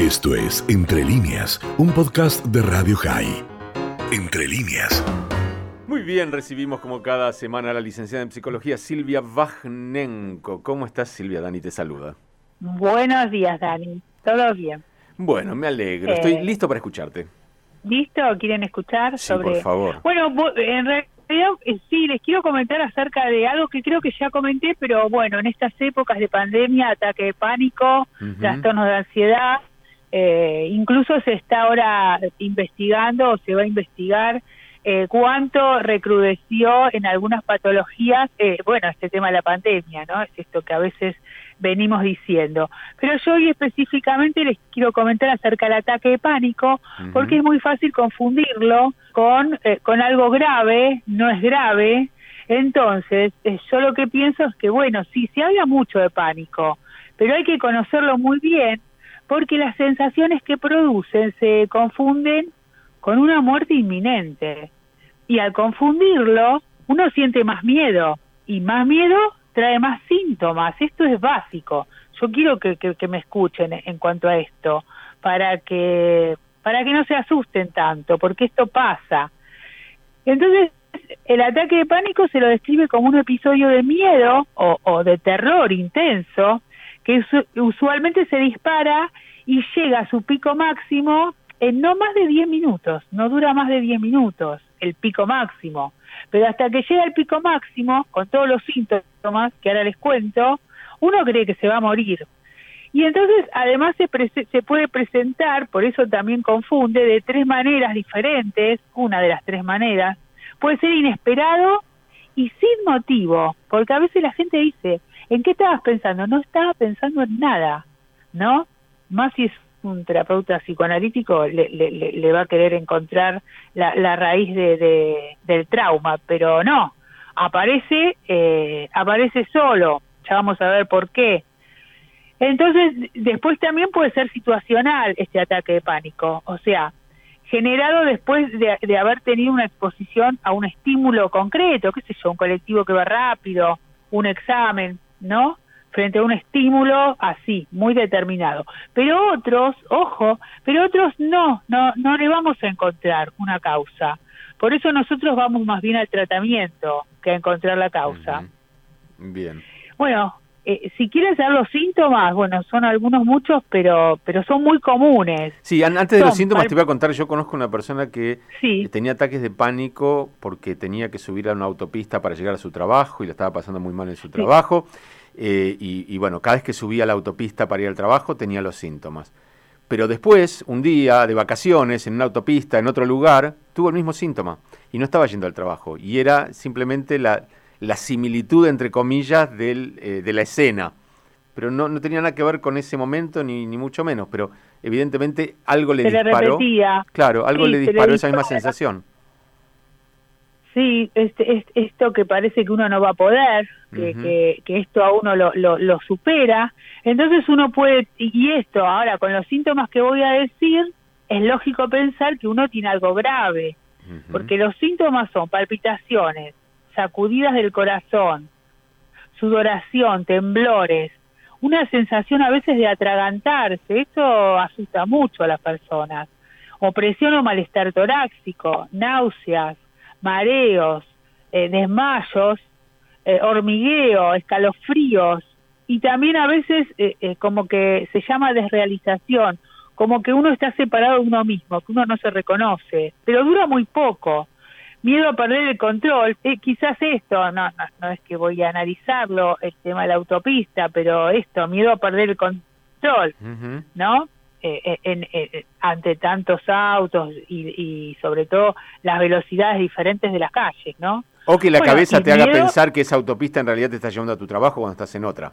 Esto es Entre líneas, un podcast de Radio High. Entre líneas. Muy bien, recibimos como cada semana a la licenciada en psicología Silvia Vajnenko. ¿Cómo estás Silvia? Dani te saluda. Buenos días, Dani. ¿Todo bien? Bueno, me alegro. Estoy Eh, listo para escucharte. ¿Listo? ¿Quieren escuchar? Sí, por favor. Bueno, en realidad eh, sí, les quiero comentar acerca de algo que creo que ya comenté, pero bueno, en estas épocas de pandemia, ataque de pánico, Ujú. trastornos de ansiedad, eh, incluso se está ahora investigando o se va a investigar eh, cuánto recrudeció en algunas patologías, eh, bueno, este tema de la pandemia, ¿no? Es esto que a veces venimos diciendo. Pero yo hoy específicamente les quiero comentar acerca del ataque de pánico, porque es muy fácil confundirlo con, eh, con algo grave, no es grave. Entonces, eh, yo lo que pienso es que, bueno, sí, se habla mucho de pánico, pero hay que conocerlo muy bien, porque las sensaciones que producen se confunden con una muerte inminente. Y al confundirlo, uno siente más miedo, y más miedo trae más síntomas. Esto es básico. Yo quiero que, me escuchen en cuanto a esto, para que, para que no se asusten tanto, porque esto pasa. Entonces, el ataque de pánico se lo describe como un episodio de miedo o, o de terror intenso que usu- usualmente se dispara y llega a su pico máximo en no más de 10 minutos, no dura más de 10 minutos el pico máximo, pero hasta que llega el pico máximo, con todos los síntomas que ahora les cuento, uno cree que se va a morir. Y entonces, además, se, se puede presentar, por eso también confunde, de tres maneras diferentes, una de las tres maneras, puede ser inesperado y sin motivo, porque a veces la gente dice, ¿en qué estabas pensando? No estaba pensando en nada, ¿no? Más si es un terapeuta psicoanalítico, le, le- va a querer encontrar la, la raíz de, de- del trauma, pero no, aparece, eh, aparece solo, ya vamos a ver por qué. Entonces, después también puede ser situacional este ataque de pánico, o sea, generado después de, de haber tenido una exposición a un estímulo concreto, qué sé yo, un colectivo que va rápido, un examen, ¿no? Frente a un estímulo así, muy determinado. Pero otros, ojo, pero otros no, no, no le vamos a encontrar una causa. Por eso nosotros vamos más bien al tratamiento que a encontrar la causa. Bien. Bueno, eh, si quieren saber los síntomas, bueno, son algunos muchos, pero pero son muy comunes. Sí, an- antes de los síntomas te voy a contar, yo conozco una persona que Sí, tenía ataques de pánico porque tenía que subir a una autopista para llegar a su trabajo y la estaba pasando muy mal en su trabajo. eh, y, y bueno, cada vez que subía a la autopista para ir al trabajo tenía los síntomas. Pero después, un día de vacaciones, en una autopista, en otro lugar, tuvo el mismo síntoma y no estaba yendo al trabajo. Y era simplemente la, la similitud, entre comillas, del, eh, de la escena. Pero no, no tenía nada que ver con ese momento, ni, ni mucho menos. Pero evidentemente algo le se le disparó. repetía. Claro, algo Sí, le se le disparó esa misma sensación. Sí, este, es- esto que parece que uno no va a poder, que, que, que esto a uno lo, lo, lo supera. Entonces uno puede, y esto ahora con los síntomas que voy a decir, es lógico pensar que uno tiene algo grave, porque los síntomas son palpitaciones, sacudidas del corazón, sudoración, temblores, una sensación a veces de atragantarse, esto asusta mucho a las personas, opresión o malestar torácico, náuseas, mareos, eh, desmayos, eh, hormigueo, escalofríos y también a veces eh, eh, como que se llama desrealización, como que uno está separado de uno mismo, que uno no se reconoce, pero dura muy poco. Miedo a perder el control, eh, quizás esto, no, no, no es que voy a analizarlo, el tema de la autopista, pero esto, miedo a perder el control. ¿no? Eh, eh, en- eh, ante tantos autos y, y sobre todo las velocidades diferentes de las calles, ¿no? O que la Bueno, cabeza te haga pensar que esa autopista en realidad te está llevando a tu trabajo cuando estás en otra.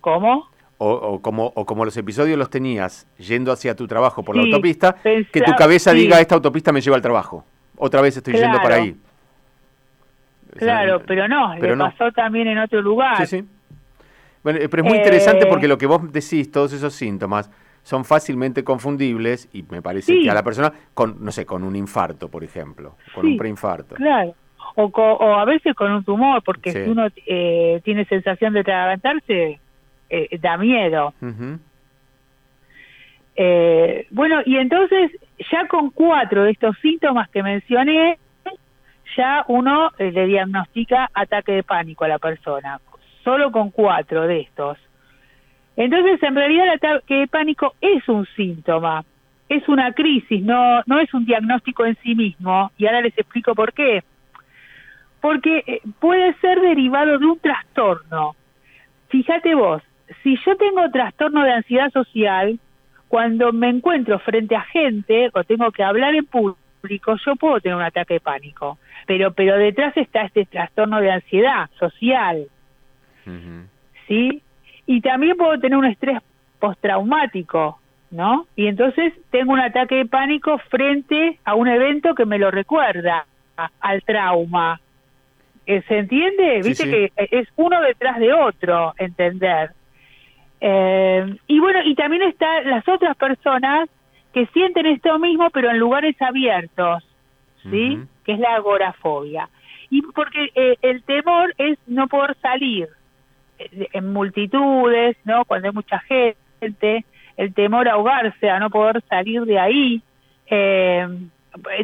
¿Cómo? O, o como, o como los episodios los tenías yendo hacia tu trabajo por la autopista, que tu cabeza sí. diga, esta autopista me lleva al trabajo. Otra vez estoy yendo Claro. para ahí. Claro, pero no, pero le no. pasó también en otro lugar. Sí, sí. Bueno, eh, pero es muy Eh, interesante porque lo que vos decís, todos esos síntomas, son fácilmente confundibles y me parece Sí. que a la persona, con, no sé, con un infarto, por ejemplo, con Sí, un preinfarto. Claro. O, o a veces con un tumor, porque Sí. si uno eh, tiene sensación de atragantarse, eh, da miedo. Eh, bueno, y entonces ya con cuatro de estos síntomas que mencioné, ya uno eh, le diagnostica ataque de pánico a la persona, solo con cuatro de estos. Entonces, en realidad el ataque de pánico es un síntoma, es una crisis, no, no es un diagnóstico en sí mismo, y ahora les explico por qué. Porque eh, puede ser derivado de un trastorno. Fíjate vos, si yo tengo trastorno de ansiedad social, cuando me encuentro frente a gente o tengo que hablar en público, yo puedo tener un ataque de pánico, pero pero detrás está este trastorno de ansiedad social, ¿sí? Y también puedo tener un estrés postraumático, ¿no? Y entonces tengo un ataque de pánico frente a un evento que me lo recuerda al trauma. Eh, ¿Se entiende? Viste que es uno detrás de otro, entender. Eh, y bueno, y también están las otras personas que sienten esto mismo, pero en lugares abiertos, ¿sí? Que es la agorafobia. Y porque eh, el temor es no poder salir eh, en multitudes, ¿no? Cuando hay mucha gente, el temor a ahogarse, a no poder salir de ahí,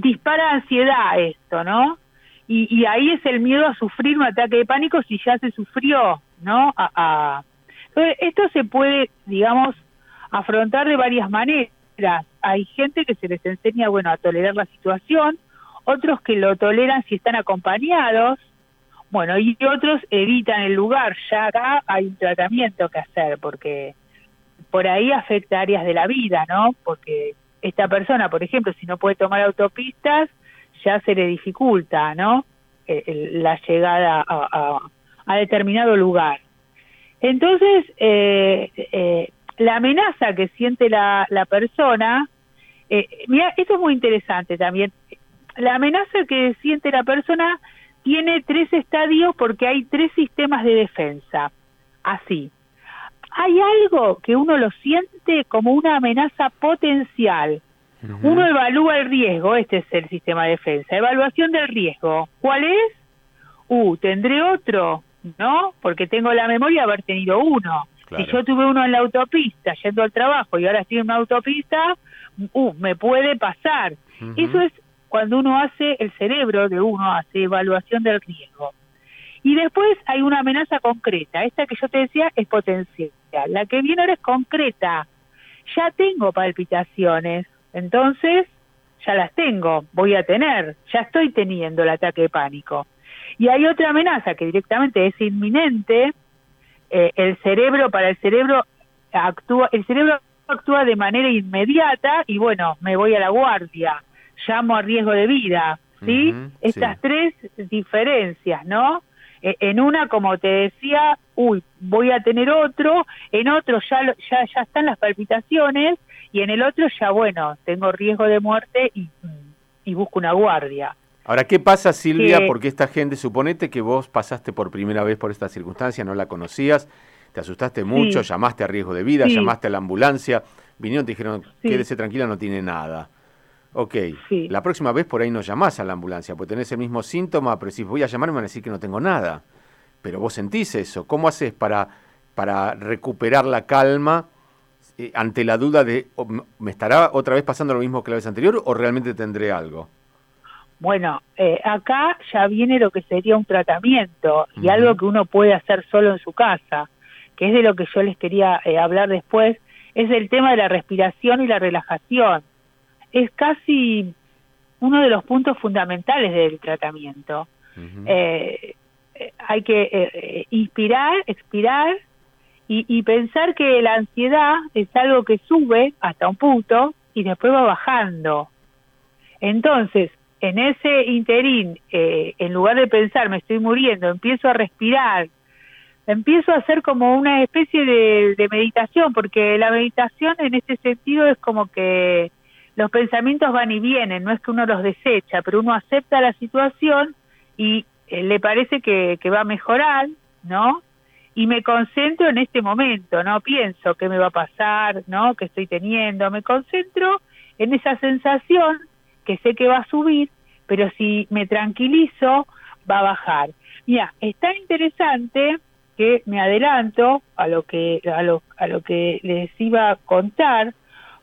dispara ansiedad esto, ¿no? Y, y, ahí es el miedo a sufrir un ataque de pánico si ya se sufrió, ¿no? a esto se puede, digamos, afrontar de varias maneras. Hay gente que se les enseña, bueno, a tolerar la situación, otros que lo toleran si están acompañados, bueno, y otros evitan el lugar. Ya acá hay un tratamiento que hacer, porque por ahí afecta áreas de la vida, ¿no? Porque esta persona, por ejemplo, si no puede tomar autopistas, ya se le dificulta, ¿no? Eh, la llegada a, a determinado lugar. Entonces, eh, eh, la amenaza que siente la, la persona, eh, mira, esto es muy interesante también. La amenaza que siente la persona tiene tres estadios porque hay tres sistemas de defensa. Así. Hay algo que uno lo siente como una amenaza potencial. Uno evalúa el riesgo, este es el sistema de defensa. Evaluación del riesgo. ¿Cuál es? Uh, tendré otro. ¿No? Porque tengo la memoria de haber tenido uno. Si yo tuve uno en la autopista yendo al trabajo y ahora estoy en una autopista, uh, me puede pasar. Eso es cuando uno hace, el cerebro de uno hace evaluación del riesgo. Y después hay una amenaza concreta. Esta que yo te decía es potencial. La que viene ahora es concreta. Ya tengo palpitaciones, entonces ya las tengo, voy a tener, ya estoy teniendo el ataque de pánico. Y hay otra amenaza que directamente es inminente, eh, el cerebro, para el cerebro actúa, el cerebro actúa de manera inmediata y bueno, me voy a la guardia, llamo a riesgo de vida, ¿sí? Estas tres diferencias, ¿no? E, en una, como te decía, uy, voy a tener otro, en otro ya, ya, ya están las palpitaciones y en el otro ya, bueno, tengo riesgo de muerte y, y busco una guardia. Ahora, ¿qué pasa, Silvia? Porque esta gente, suponete que vos pasaste por primera vez por esta circunstancia, no la conocías, te asustaste mucho, llamaste a riesgo de vida, llamaste a la ambulancia, vinieron y te dijeron, quédese tranquila, no tiene nada. Ok, la próxima vez por ahí no llamás a la ambulancia, porque tenés el mismo síntoma, pero si voy a llamar me van a decir que no tengo nada. Pero vos sentís eso, ¿cómo haces para, para recuperar la calma eh, ante la duda de, ¿me estará otra vez pasando lo mismo que la vez anterior o realmente tendré algo? Bueno, eh, acá ya viene lo que sería un tratamiento y algo que uno puede hacer solo en su casa, que es de lo que yo les quería eh, hablar después, es el tema de la respiración y la relajación. Es casi uno de los puntos fundamentales del tratamiento. Eh, hay que inspirar, expirar y, y pensar que la ansiedad es algo que sube hasta un punto y después va bajando. Entonces, en ese interín, eh, en lugar de pensar me estoy muriendo, empiezo a respirar, empiezo a hacer como una especie de, meditación, porque la meditación en este sentido es como que los pensamientos van y vienen, no es que uno los desecha, pero uno acepta la situación y eh, le parece que, que va a mejorar, ¿no? Y me concentro en este momento, no pienso qué me va a pasar, ¿no? ¿Qué estoy teniendo? Me concentro en esa sensación que sé que va a subir, pero si me tranquilizo, va a bajar. Mira, es tan interesante que me adelanto a lo que a lo, a lo que les iba a contar,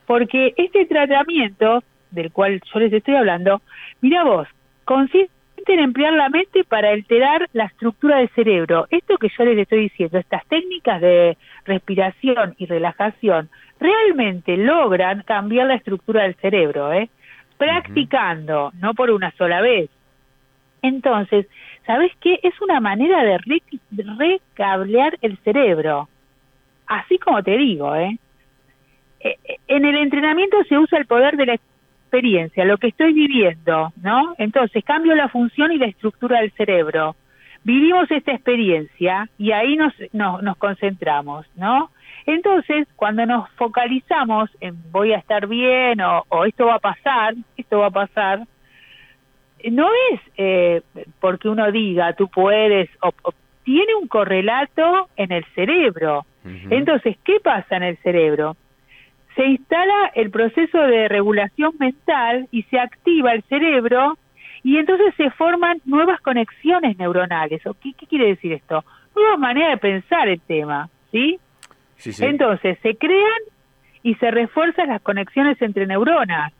porque este tratamiento del cual yo les estoy hablando, mira vos, consiste en emplear la mente para alterar la estructura del cerebro. Esto que yo les estoy diciendo, estas técnicas de respiración y relajación, realmente logran cambiar la estructura del cerebro, ¿eh? Practicando, no por una sola vez. Entonces, ¿sabes qué? Es una manera de, recablear el cerebro. Así como te digo, ¿eh? ¿eh? En el entrenamiento se usa el poder de la experiencia, lo que estoy viviendo, ¿no? Entonces, cambio la función y la estructura del cerebro. Vivimos esta experiencia y ahí nos, nos concentramos, ¿no? Entonces, cuando nos focalizamos en voy a estar bien o, esto va a pasar, esto va a pasar, no es eh, porque uno diga tú puedes, o, tiene un correlato en el cerebro. Entonces, ¿qué pasa en el cerebro? Se instala el proceso de regulación mental y se activa el cerebro y entonces se forman nuevas conexiones neuronales. ¿Qué, qué quiere decir esto? Nueva manera de pensar el tema, ¿sí? Entonces, se crean y se refuerzan las conexiones entre neuronas.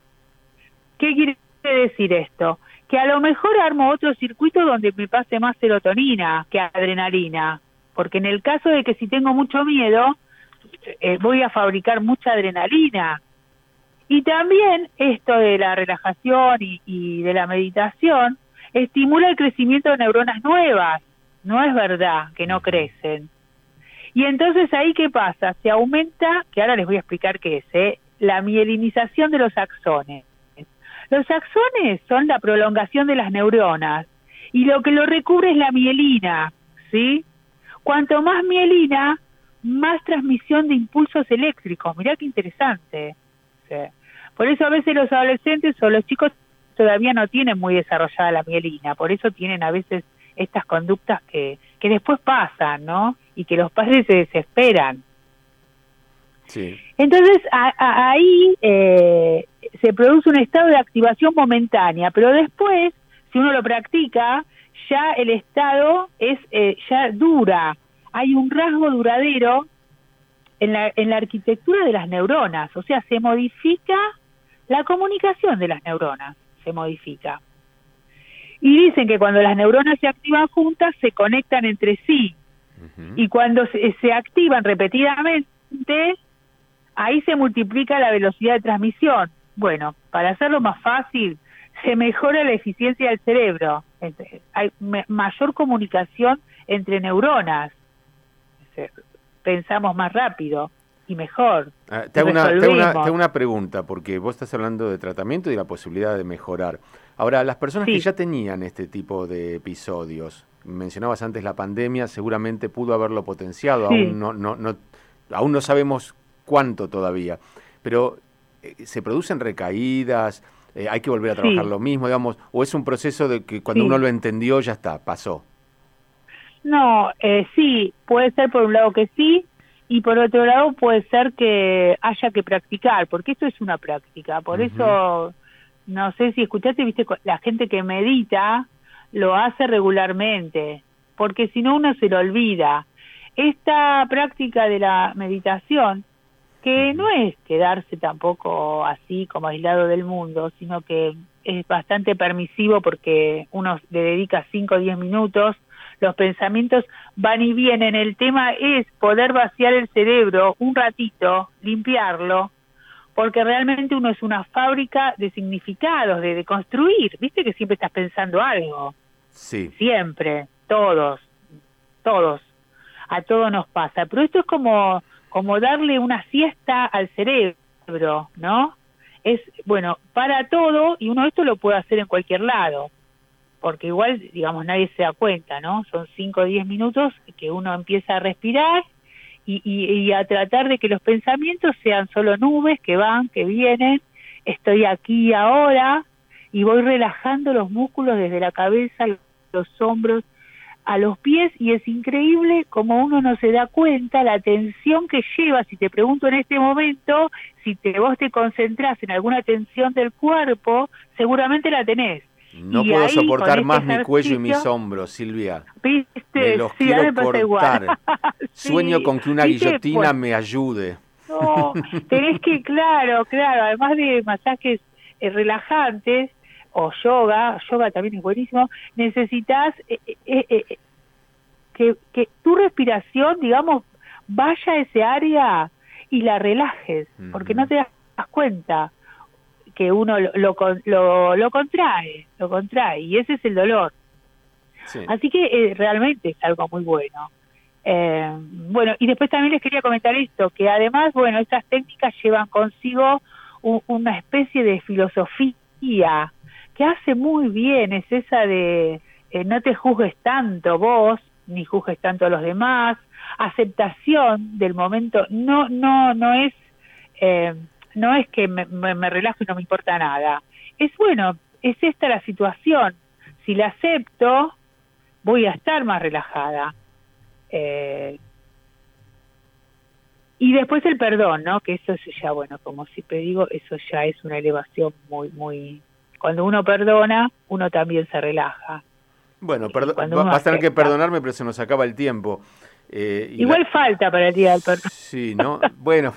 ¿Qué quiere decir esto? Que a lo mejor armo otro circuito donde me pase más serotonina que adrenalina, porque en el caso de que si tengo mucho miedo, eh, voy a fabricar mucha adrenalina. Y también esto de la relajación y, y de la meditación estimula el crecimiento de neuronas nuevas. No es verdad que no crecen. Y entonces ahí qué pasa? Se aumenta, que ahora les voy a explicar qué es, ¿eh? la mielinización de los axones. Los axones son la prolongación de las neuronas y lo que lo recubre es la mielina, ¿sí? Cuanto más mielina, más transmisión de impulsos eléctricos. Mirá qué interesante. Por eso a veces los adolescentes o los chicos todavía no tienen muy desarrollada la mielina, por eso tienen a veces estas conductas que, que después pasan, ¿no? Y que los padres se desesperan. Sí. Entonces ahí eh, se produce un estado de activación momentánea, pero después, si uno lo practica, ya el estado es eh, ya dura. Hay un rasgo duradero en la, en la arquitectura de las neuronas, o sea, se modifica la comunicación de las neuronas, se modifica. Y dicen que cuando las neuronas se activan juntas, se conectan entre sí. Y cuando se, activan repetidamente, ahí se multiplica la velocidad de transmisión. Bueno, para hacerlo más fácil, se mejora la eficiencia del cerebro. Hay mayor comunicación entre neuronas. Pensamos más rápido y mejor. Ah, te, hago una, una, pregunta, porque vos estás hablando de tratamiento y la posibilidad de mejorar. Ahora, las personas que ya tenían este tipo de episodios, mencionabas antes la pandemia, seguramente pudo haberlo potenciado, aún, no, no, no, aún no sabemos cuánto todavía, pero eh, se producen recaídas, eh, hay que volver a trabajar lo mismo, digamos, o es un proceso de que cuando uno lo entendió ya está, pasó. No, eh, sí, puede ser por un lado que sí, y por otro lado puede ser que haya que practicar, porque esto es una práctica, por eso no sé si escuchaste, viste, la gente que medita lo hace regularmente, porque si no uno se lo olvida. Esta práctica de la meditación, que no es quedarse tampoco así como aislado del mundo, sino que es bastante permisivo porque uno le dedica 5 o 10 minutos los pensamientos van y vienen. El tema es poder vaciar el cerebro un ratito, limpiarlo, porque realmente uno es una fábrica de significados, de, construir. Viste que siempre estás pensando algo. Siempre, todos, todos. A todos nos pasa. Pero esto es como, como darle una siesta al cerebro, ¿no? Es, bueno, para todo y uno esto lo puede hacer en cualquier lado porque igual, digamos, nadie se da cuenta, ¿no? Son 5 o 10 minutos que uno empieza a respirar y, y, a tratar de que los pensamientos sean solo nubes que van, que vienen, estoy aquí ahora y voy relajando los músculos desde la cabeza, los hombros, a los pies y es increíble como uno no se da cuenta la tensión que lleva. Si te pregunto en este momento, si te, vos te concentrás en alguna tensión del cuerpo, seguramente la tenés no puedo soportar más mi cuello y mis hombros, Silvia. ¿Viste? Me los quiero cortar. Sueño con que una guillotina me ayude. no, tenés que, claro, claro, además de masajes eh, relajantes o yoga, yoga también es buenísimo, necesitas eh, eh, que, que tu respiración, digamos, vaya a ese área y la relajes, porque no te das cuenta que uno lo, lo, lo, contrae, lo contrae, y ese es el dolor. Así que realmente es algo muy bueno. Eh, bueno, y después también les quería comentar esto, que además, bueno, estas técnicas llevan consigo una especie de filosofía que hace muy bien, es esa de eh, no te juzgues tanto vos, ni juzgues tanto a los demás, aceptación del momento, no, no, no es, eh, no es que me, me relajo y no me importa nada, es bueno, es esta la situación, si la acepto, voy a estar más relajada. Eh, y después el perdón, ¿no? Que eso es ya, bueno, como siempre digo, eso ya es una elevación muy, muy... Cuando uno perdona, uno también se relaja. Bueno, vas a tener que perdonarme, pero se nos acaba el tiempo. Eh, Igual falta para el día del perdón. Sí, ¿no? bueno,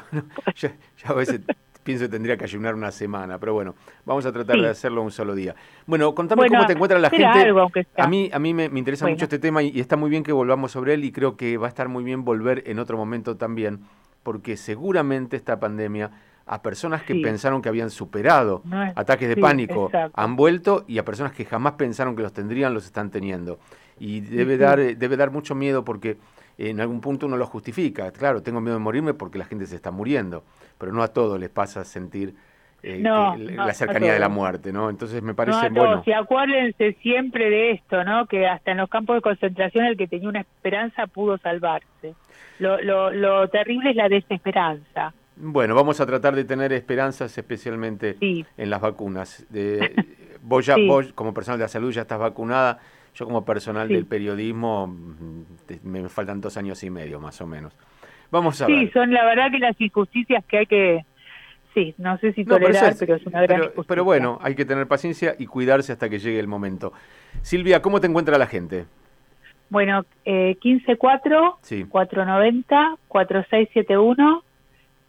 ya, ya a veces pienso que tendría que ayunar una semana, pero bueno, vamos a tratar de hacerlo un solo día. Bueno, contame cómo te encuentra la gente. a mí, a mí me, interesa mucho este tema y, está muy bien que volvamos sobre él y creo que va a estar muy bien volver en otro momento también, porque seguramente esta pandemia a personas que pensaron que habían superado ataques de pánico han vuelto y a personas que jamás pensaron que los tendrían los están teniendo. Y debe, dar, debe dar mucho miedo porque en algún punto uno lo justifica. Claro, tengo miedo de morirme porque la gente se está muriendo, pero no a todos les pasa sentir eh, la cercanía de la muerte, ¿no? Entonces me parece bueno. Y acuérdense siempre de esto, ¿no? Que hasta en los campos de concentración el que tenía una esperanza pudo salvarse. Lo, lo, lo terrible es la desesperanza. Bueno, vamos a tratar de tener esperanzas, especialmente en las vacunas. Vos ya, vos como personal de la salud ya estás vacunada. Yo como personal del periodismo mm, me faltan dos años y medio más o menos. Vamos a ver. Sí, son la verdad que las injusticias que hay que... Sí, no sé si tolerar, pero, es, una gran pero, pero bueno, hay que tener paciencia y cuidarse hasta que llegue el momento. Silvia, ¿cómo te encuentra la gente? Bueno, eh, 154-490-4671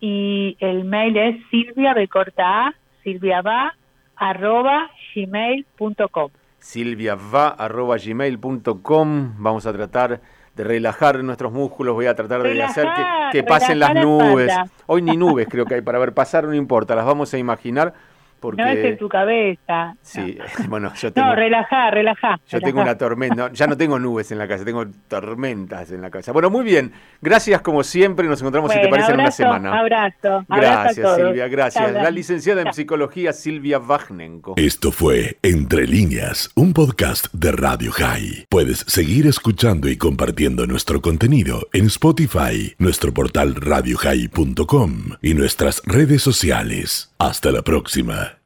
y el mail es silvia, recorta a, silvia va, arroba gmail.com silviava.gmail.com. Vamos a tratar de relajar nuestros músculos, voy a tratar de hacer que, pasen las nubes. Hoy ni nubes creo que hay para ver pasar, no importa, las vamos a imaginar no es en tu cabeza. Sí, bueno, yo tengo... No, relajá, relajá. Yo tengo una tormenta, ya no tengo nubes en la casa, tengo tormentas en la casa. Bueno, muy bien. Gracias como siempre, nos encontramos si te parece en una semana. Abrazo. Gracias, Silvia, gracias. La licenciada en psicología Silvia Wagnenko. Esto fue Entre líneas, un podcast de Radio High. Puedes seguir escuchando y compartiendo nuestro contenido en Spotify, nuestro portal radiohigh.com y nuestras redes sociales. Hasta la próxima.